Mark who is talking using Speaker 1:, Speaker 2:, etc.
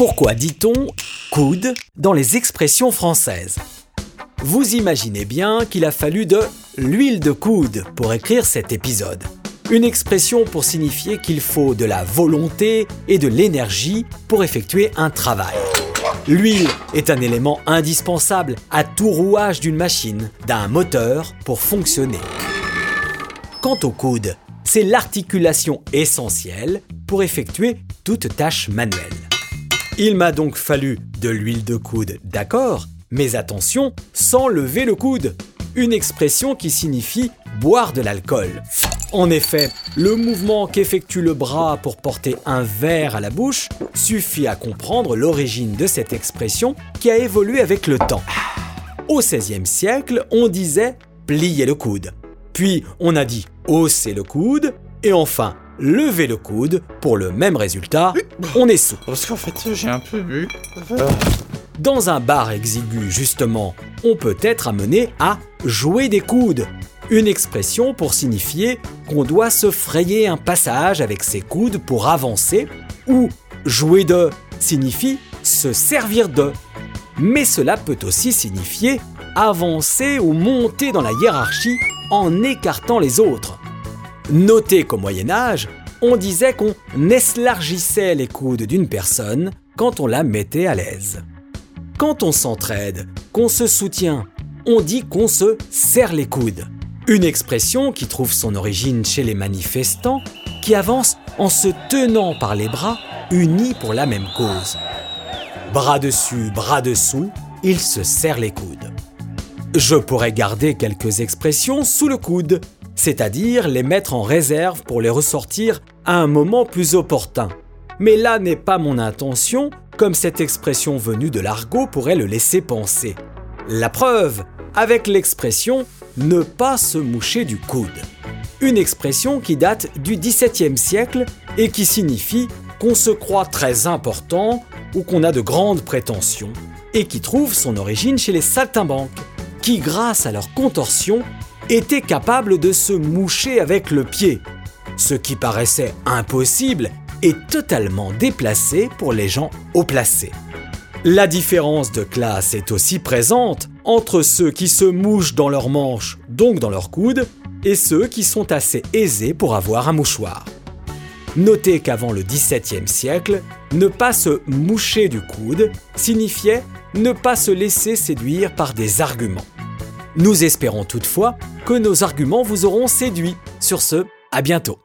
Speaker 1: Pourquoi dit-on coude dans les expressions françaises? Vous imaginez bien qu'il a fallu de l'huile de coude pour écrire cet épisode. Une expression pour signifier qu'il faut de la volonté et de l'énergie pour effectuer un travail. L'huile est un élément indispensable à tout rouage d'une machine, d'un moteur pour fonctionner. Quant au coude, c'est l'articulation essentielle pour effectuer toute tâche manuelle. Il m'a donc fallu de l'huile de coude, d'accord, mais attention, sans lever le coude. Une expression qui signifie boire de l'alcool. En effet, le mouvement qu'effectue le bras pour porter un verre à la bouche suffit à comprendre l'origine de cette expression qui a évolué avec le temps. Au XVIe siècle, on disait plier le coude. Puis on a dit hausser le coude et enfin lever le coude pour le même résultat, on est sous.
Speaker 2: Parce qu'en fait, j'ai un peu bu.
Speaker 1: Dans un bar exigu, justement, on peut être amené à jouer des coudes. Une expression pour signifier qu'on doit se frayer un passage avec ses coudes pour avancer, ou jouer de signifie se servir de. Mais cela peut aussi signifier avancer ou monter dans la hiérarchie en écartant les autres. Notez qu'au Moyen Âge, on disait qu'on eslargissait les coudes d'une personne quand on la mettait à l'aise. Quand on s'entraide, qu'on se soutient, on dit qu'on se serre les coudes. Une expression qui trouve son origine chez les manifestants qui avancent en se tenant par les bras, unis pour la même cause. Bras dessus, bras dessous, ils se serrent les coudes. Je pourrais garder quelques expressions sous le coude, c'est-à-dire les mettre en réserve pour les ressortir à un moment plus opportun. Mais là n'est pas mon intention, comme cette expression venue de l'argot pourrait le laisser penser. La preuve, avec l'expression ne pas se moucher du coude. Une expression qui date du XVIIe siècle et qui signifie qu'on se croit très important ou qu'on a de grandes prétentions, et qui trouve son origine chez les saltimbanques, qui grâce à leur contorsion était capable de se moucher avec le pied, ce qui paraissait impossible et totalement déplacé pour les gens haut placés. La différence de classe est aussi présente entre ceux qui se mouchent dans leurs manches, donc dans leurs coudes, et ceux qui sont assez aisés pour avoir un mouchoir. Notez qu'avant le XVIIe siècle, ne pas se moucher du coude signifiait ne pas se laisser séduire par des arguments. Nous espérons toutefois que nos arguments vous auront séduit. Sur ce, à bientôt.